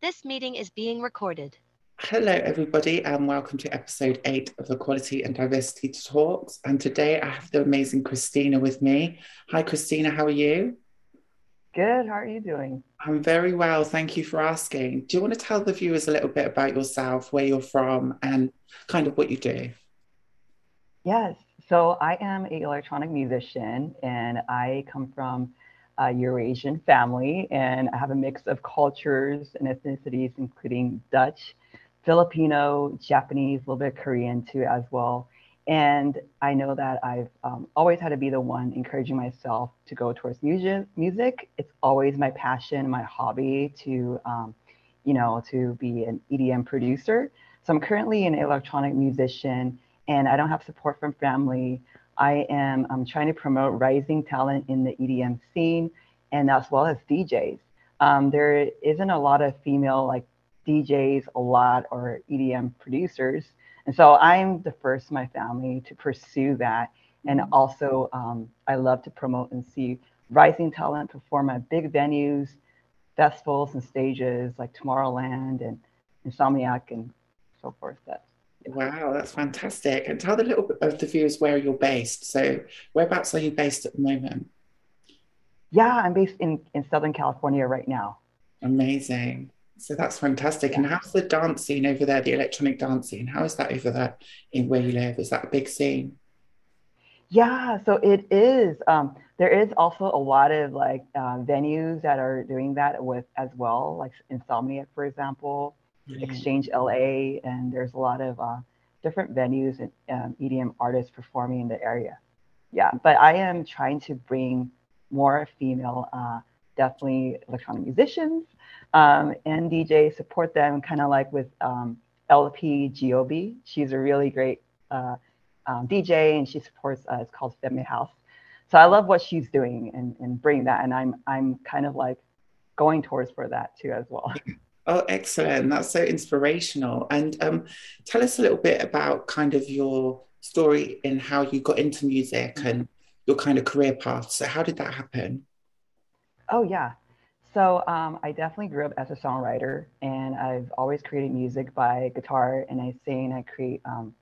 This meeting is being recorded. Hello, everybody, and welcome to episode eight of the Equality and Diversity Talks. And today I have the amazing Christina with me. Hi, Christina, how are you? Good. How are you doing? I'm very well. Thank you for asking. Do you want to tell the viewers a little bit about yourself, where you're from, and kind of what you do? Yes. So I am an electronic musician, and I come from a Eurasian family, and I have a mix of cultures and ethnicities, including Dutch, Filipino, Japanese, a little bit Korean too, as well. And I know that I've um, always had to be the one encouraging myself to go towards music. Music, it's always my passion, my hobby to, um, you know, to be an EDM producer. So I'm currently an electronic musician, and I don't have support from family. I am I'm trying to promote rising talent in the EDM scene and as well as DJs. Um, there isn't a lot of female like DJs, a lot or EDM producers. And so I'm the first in my family to pursue that. And also, um, I love to promote and see rising talent perform at big venues, festivals, and stages like Tomorrowland and Insomniac and so forth. That Wow, that's fantastic. And tell the little bit of the viewers where you're based. So, whereabouts are you based at the moment? Yeah, I'm based in, in Southern California right now. Amazing. So that's fantastic. Yeah. And how's the dance scene over there, the electronic dance scene? How is that over there in where you live? Is that a big scene? Yeah, so it is. Um, there is also a lot of like uh, venues that are doing that with as well, like Insomniac, for example. Exchange LA, and there's a lot of uh, different venues and um, EDM artists performing in the area. Yeah, but I am trying to bring more female, uh, definitely electronic musicians um, and DJ support them kind of like with um, LP Giobbi. She's a really great uh, um, DJ and she supports, uh, it's called Femme House. So I love what she's doing and, and bring that. And I'm, I'm kind of like going towards for that too as well. Oh, excellent. That's so inspirational. And um, tell us a little bit about kind of your story and how you got into music and your kind of career path. So, how did that happen? Oh, yeah. So, um, I definitely grew up as a songwriter, and I've always created music by guitar, and I sing, I create um,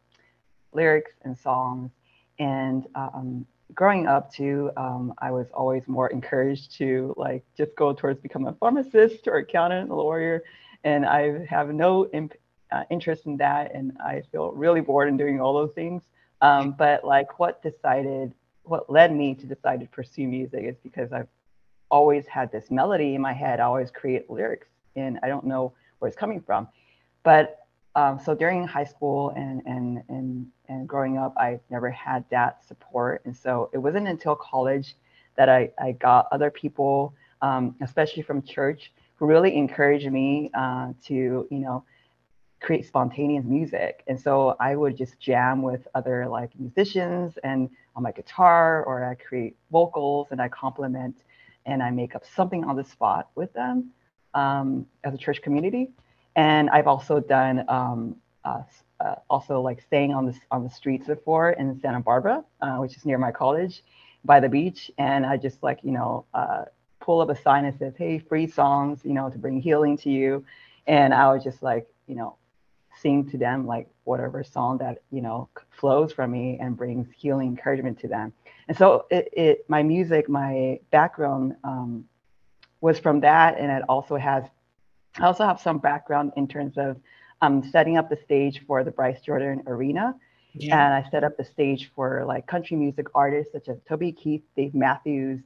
lyrics and songs. And um, growing up too, um, I was always more encouraged to like just go towards becoming a pharmacist or accountant, a lawyer, and I have no imp- uh, interest in that, and I feel really bored in doing all those things. Um, but like, what decided, what led me to decide to pursue music is because I've always had this melody in my head. I always create lyrics, and I don't know where it's coming from, but um, so during high school and, and, and, and growing up, I never had that support. And so it wasn't until college that I, I got other people, um, especially from church, who really encouraged me uh, to, you know, create spontaneous music. And so I would just jam with other like musicians and on my guitar, or I create vocals and I complement and I make up something on the spot with them um, as a church community. And I've also done um, uh, uh, also like staying on the on the streets before in Santa Barbara, uh, which is near my college, by the beach. And I just like you know uh, pull up a sign that says, "Hey, free songs," you know, to bring healing to you. And I would just like you know sing to them like whatever song that you know flows from me and brings healing encouragement to them. And so it, it my music, my background um, was from that, and it also has I also have some background in terms of um, setting up the stage for the Bryce Jordan Arena. Yeah. And I set up the stage for like country music artists such as Toby Keith, Dave Matthews,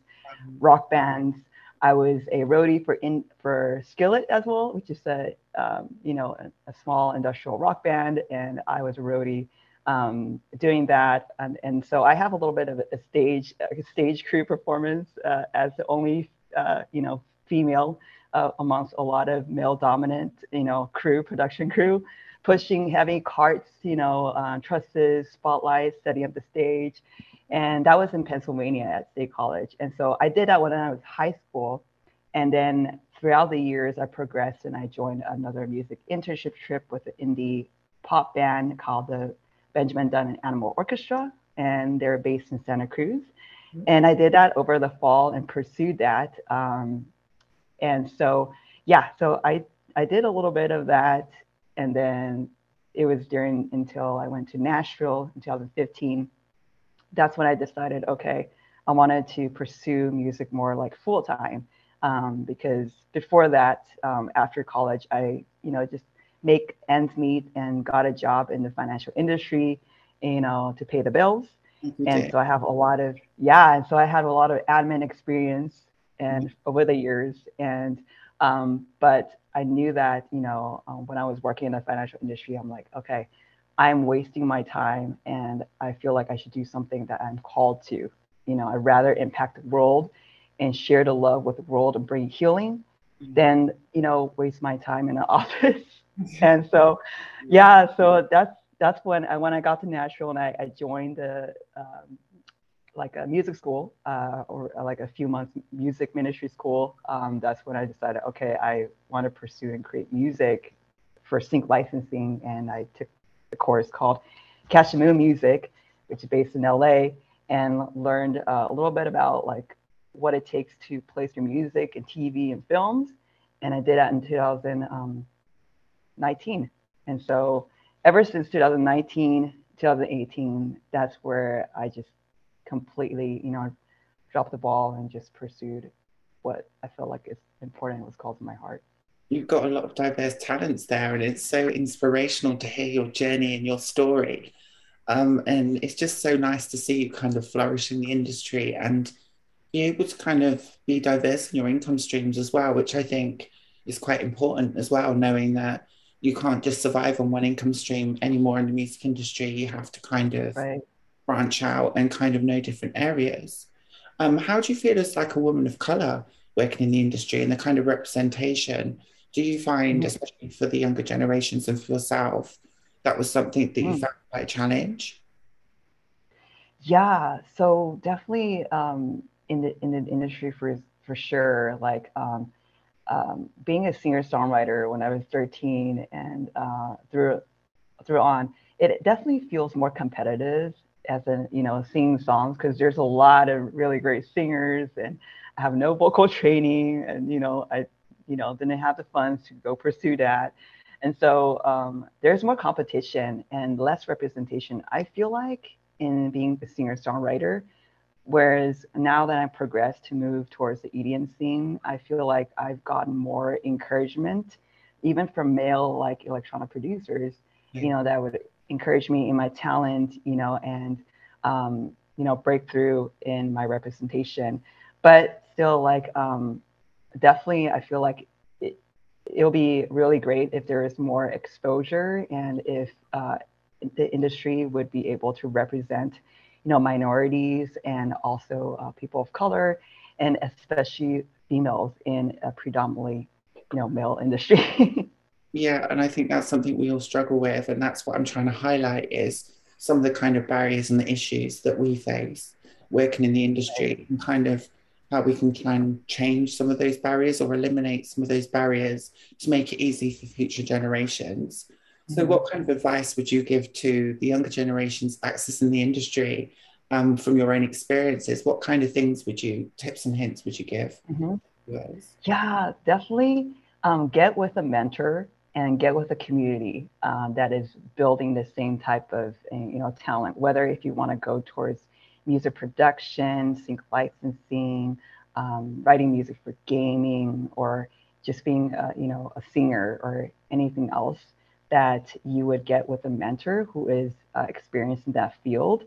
rock bands. I was a roadie for in for Skillet as well, which is a um, you know a, a, small industrial rock band, and I was a roadie um, doing that. And, and so I have a little bit of a stage a stage crew performance uh, as the only uh, you know female uh, amongst a lot of male dominant, you know, crew, production crew, pushing heavy carts, you know, uh, trusses, spotlights, setting up the stage. And that was in Pennsylvania at State College. And so I did that when I was high school. And then throughout the years, I progressed and I joined another music internship trip with an indie pop band called the Benjamin Dunn and Animal Orchestra. And they're based in Santa Cruz. Mm-hmm. And I did that over the fall and pursued that. Um, and so, yeah, so I I did a little bit of that, and then it was during until I went to Nashville in 2015. That's when I decided, okay, I wanted to pursue music more like full time. Um, because before that, um, after college, I, you know, just make ends meet and got a job in the financial industry, you know, to pay the bills. Mm-hmm. And so I have a lot of, yeah, and so I had a lot of admin experience and over the years. And, um, but I knew that, you know, um, when I was working in the financial industry, I'm like, okay, I'm wasting my time and I feel like I should do something that I'm called to. You know, I'd rather impact the world and share the love with the world and bring healing mm-hmm. than, you know, waste my time in an office. and so, yeah, so that's that's when I when I got to Nashville and I, I joined the um, like a music school uh, or like a few months music ministry school. Um, that's when I decided, okay, I want to pursue and create music for sync licensing, and I took the course called Moon Music, which is based in LA, and learned uh, a little bit about like what it takes to place your music in TV and films. And I did that in 2019. And so ever since 2019, 2018, that's where I just completely, you know, dropped the ball and just pursued what I felt like is important was called to my heart. You've got a lot of diverse talents there, and it's so inspirational to hear your journey and your story. Um, and it's just so nice to see you kind of flourish in the industry and be able to kind of be diverse in your income streams as well, which I think is quite important as well, knowing that you can't just survive on one income stream anymore in the music industry. You have to kind of right. Branch out and kind of know different areas. Um, how do you feel as like a woman of color working in the industry and the kind of representation? Do you find, mm. especially for the younger generations and for yourself, that was something that you mm. found quite a challenge? Yeah, so definitely um, in the in the industry for for sure. Like um, um, being a singer songwriter when I was 13 and uh, through through on, it definitely feels more competitive as a you know singing songs because there's a lot of really great singers and I have no vocal training and you know I you know didn't have the funds to go pursue that. And so um, there's more competition and less representation. I feel like in being a singer songwriter, Whereas now that I've progressed to move towards the EDM scene, I feel like I've gotten more encouragement, even from male like electronic producers, you know, that would encourage me in my talent, you know, and um, you know, breakthrough in my representation. But still, like, um, definitely, I feel like it, it'll be really great if there is more exposure and if uh, the industry would be able to represent you know, minorities and also uh, people of color, and especially females in a predominantly, you know, male industry. yeah, and I think that's something we all struggle with, and that's what I'm trying to highlight is some of the kind of barriers and the issues that we face working in the industry, and kind of how we can try and change some of those barriers or eliminate some of those barriers to make it easy for future generations. So, what kind of advice would you give to the younger generations accessing the industry um, from your own experiences? What kind of things would you, tips and hints, would you give? Mm-hmm. Yeah, definitely um, get with a mentor and get with a community um, that is building the same type of you know talent. Whether if you want to go towards music production, sync licensing, um, writing music for gaming, or just being a, you know a singer or anything else that you would get with a mentor who is uh, experienced in that field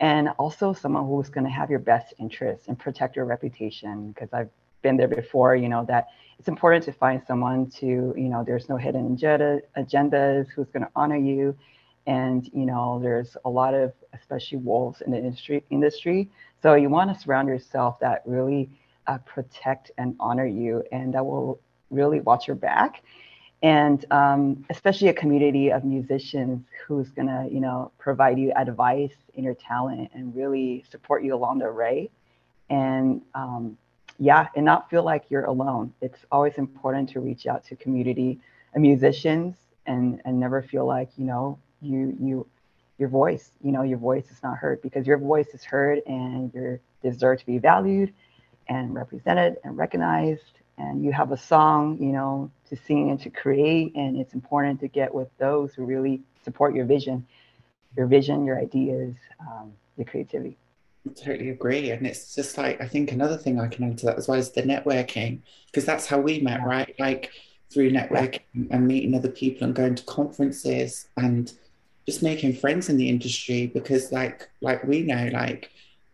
and also someone who's going to have your best interests and protect your reputation because i've been there before you know that it's important to find someone to you know there's no hidden agenda, agendas who's going to honor you. And you know there's a lot of especially wolves in the industry industry. So you want to surround yourself that really uh, protect and honor you and that will really watch your back. And um, especially a community of musicians who's going to you know provide you advice in your talent and really support you along the way. And um, yeah and not feel like you're alone it's always important to reach out to community of musicians and and never feel like you know you you your voice you know your voice is not heard because your voice is heard and you deserve to be valued and represented and recognized and you have a song, you know, to sing and to create, and it's important to get with those who really support your vision, your vision, your ideas, um, your creativity. Totally agree. And it's just like, I think another thing I can add to that as well is the networking, because that's how we met, right? Like through networking and meeting other people and going to conferences and just making friends in the industry because like like we know like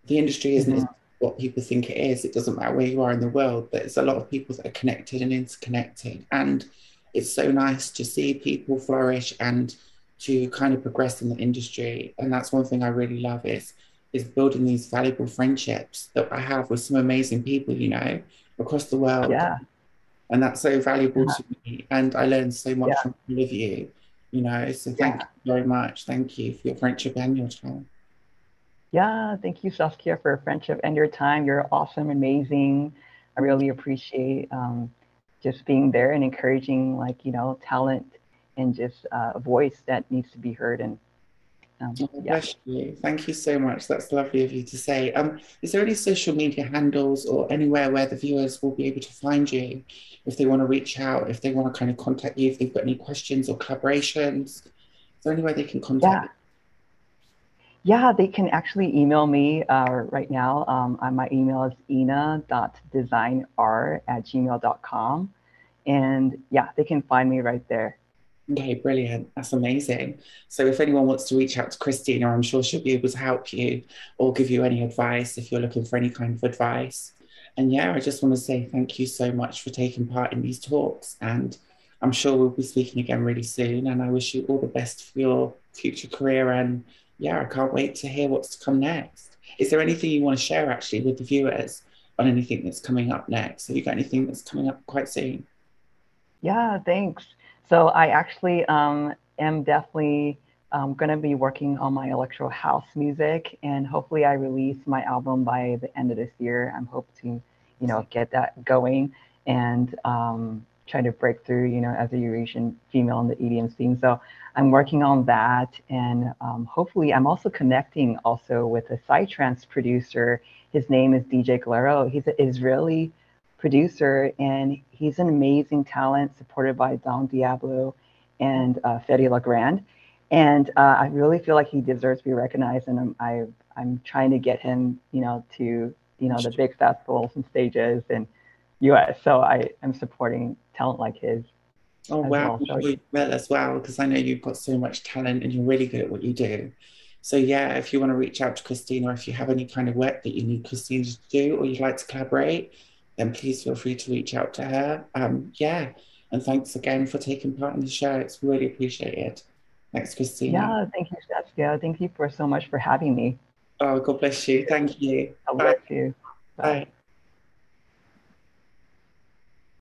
the industry isn't mm-hmm. what people think it is it doesn't matter where you are in the world but it's a lot of people that are connected and interconnected and it's so nice to see people flourish and to kind of progress in the industry and that's one thing i really love is is building these valuable friendships that I have with some amazing people, you know, across the world. Yeah. And that's so valuable yeah. to me. And I learned so much yeah. from all of you, you know. So thank yeah. you very much. Thank you for your friendship and your time. Yeah, thank you, Saskhia, for your friendship and your time. You're awesome, amazing. I really appreciate um, just being there and encouraging, like, you know, talent and just uh, a voice that needs to be heard and um, oh, yeah. Bless you. Thank you so much. That's lovely of you to say. Um, is there any social media handles or anywhere where the viewers will be able to find you if they want to reach out, if they want to kind of contact you, if they've got any questions or collaborations? Is there any way they can contact yeah. Yeah, they can actually email me uh, right now. Um, my email is ina.designer at gmail.com. And yeah, they can find me right there. Okay, brilliant. That's amazing. So, if anyone wants to reach out to Christina, I'm sure she'll be able to help you or give you any advice if you're looking for any kind of advice. And yeah, I just want to say thank you so much for taking part in these talks. And I'm sure we'll be speaking again really soon. And I wish you all the best for your future career. And yeah, I can't wait to hear what's to come next. Is there anything you want to share actually with the viewers on anything that's coming up next? Have you got anything that's coming up quite soon? Yeah, thanks. So I actually um, am definitely um, going to be working on my electro house music, and hopefully I release my album by the end of this year. I'm hoping to, you know, get that going and um, try to break through, you know, as a Eurasian female in the EDM scene. So I'm working on that, and um, hopefully I'm also connecting also with a psytrance producer. His name is DJ Galero. He's an Israeli producer, and he's an amazing talent, supported by Don Diablo and uh, Fedde LeGrand. And uh, I really feel like he deserves to be recognized, and I'm I, am i am trying to get him, you know, to you know the big festivals and stages in U.S. So I am supporting talent like his. Oh wow, well, so, well as well because I know you've got so much talent and you're really good at what you do. So yeah, if you want to reach out to Christine or if you have any kind of work that you need Christine to do, or you'd like to collaborate, then please feel free to reach out to her. Um, yeah, and thanks again for taking part in the show. It's really appreciated. Thanks, Christina. Yeah, thank you, Saskhia. Thank you for so much for having me. Oh, God bless you. Thank you. God bless you. Bye. Bye.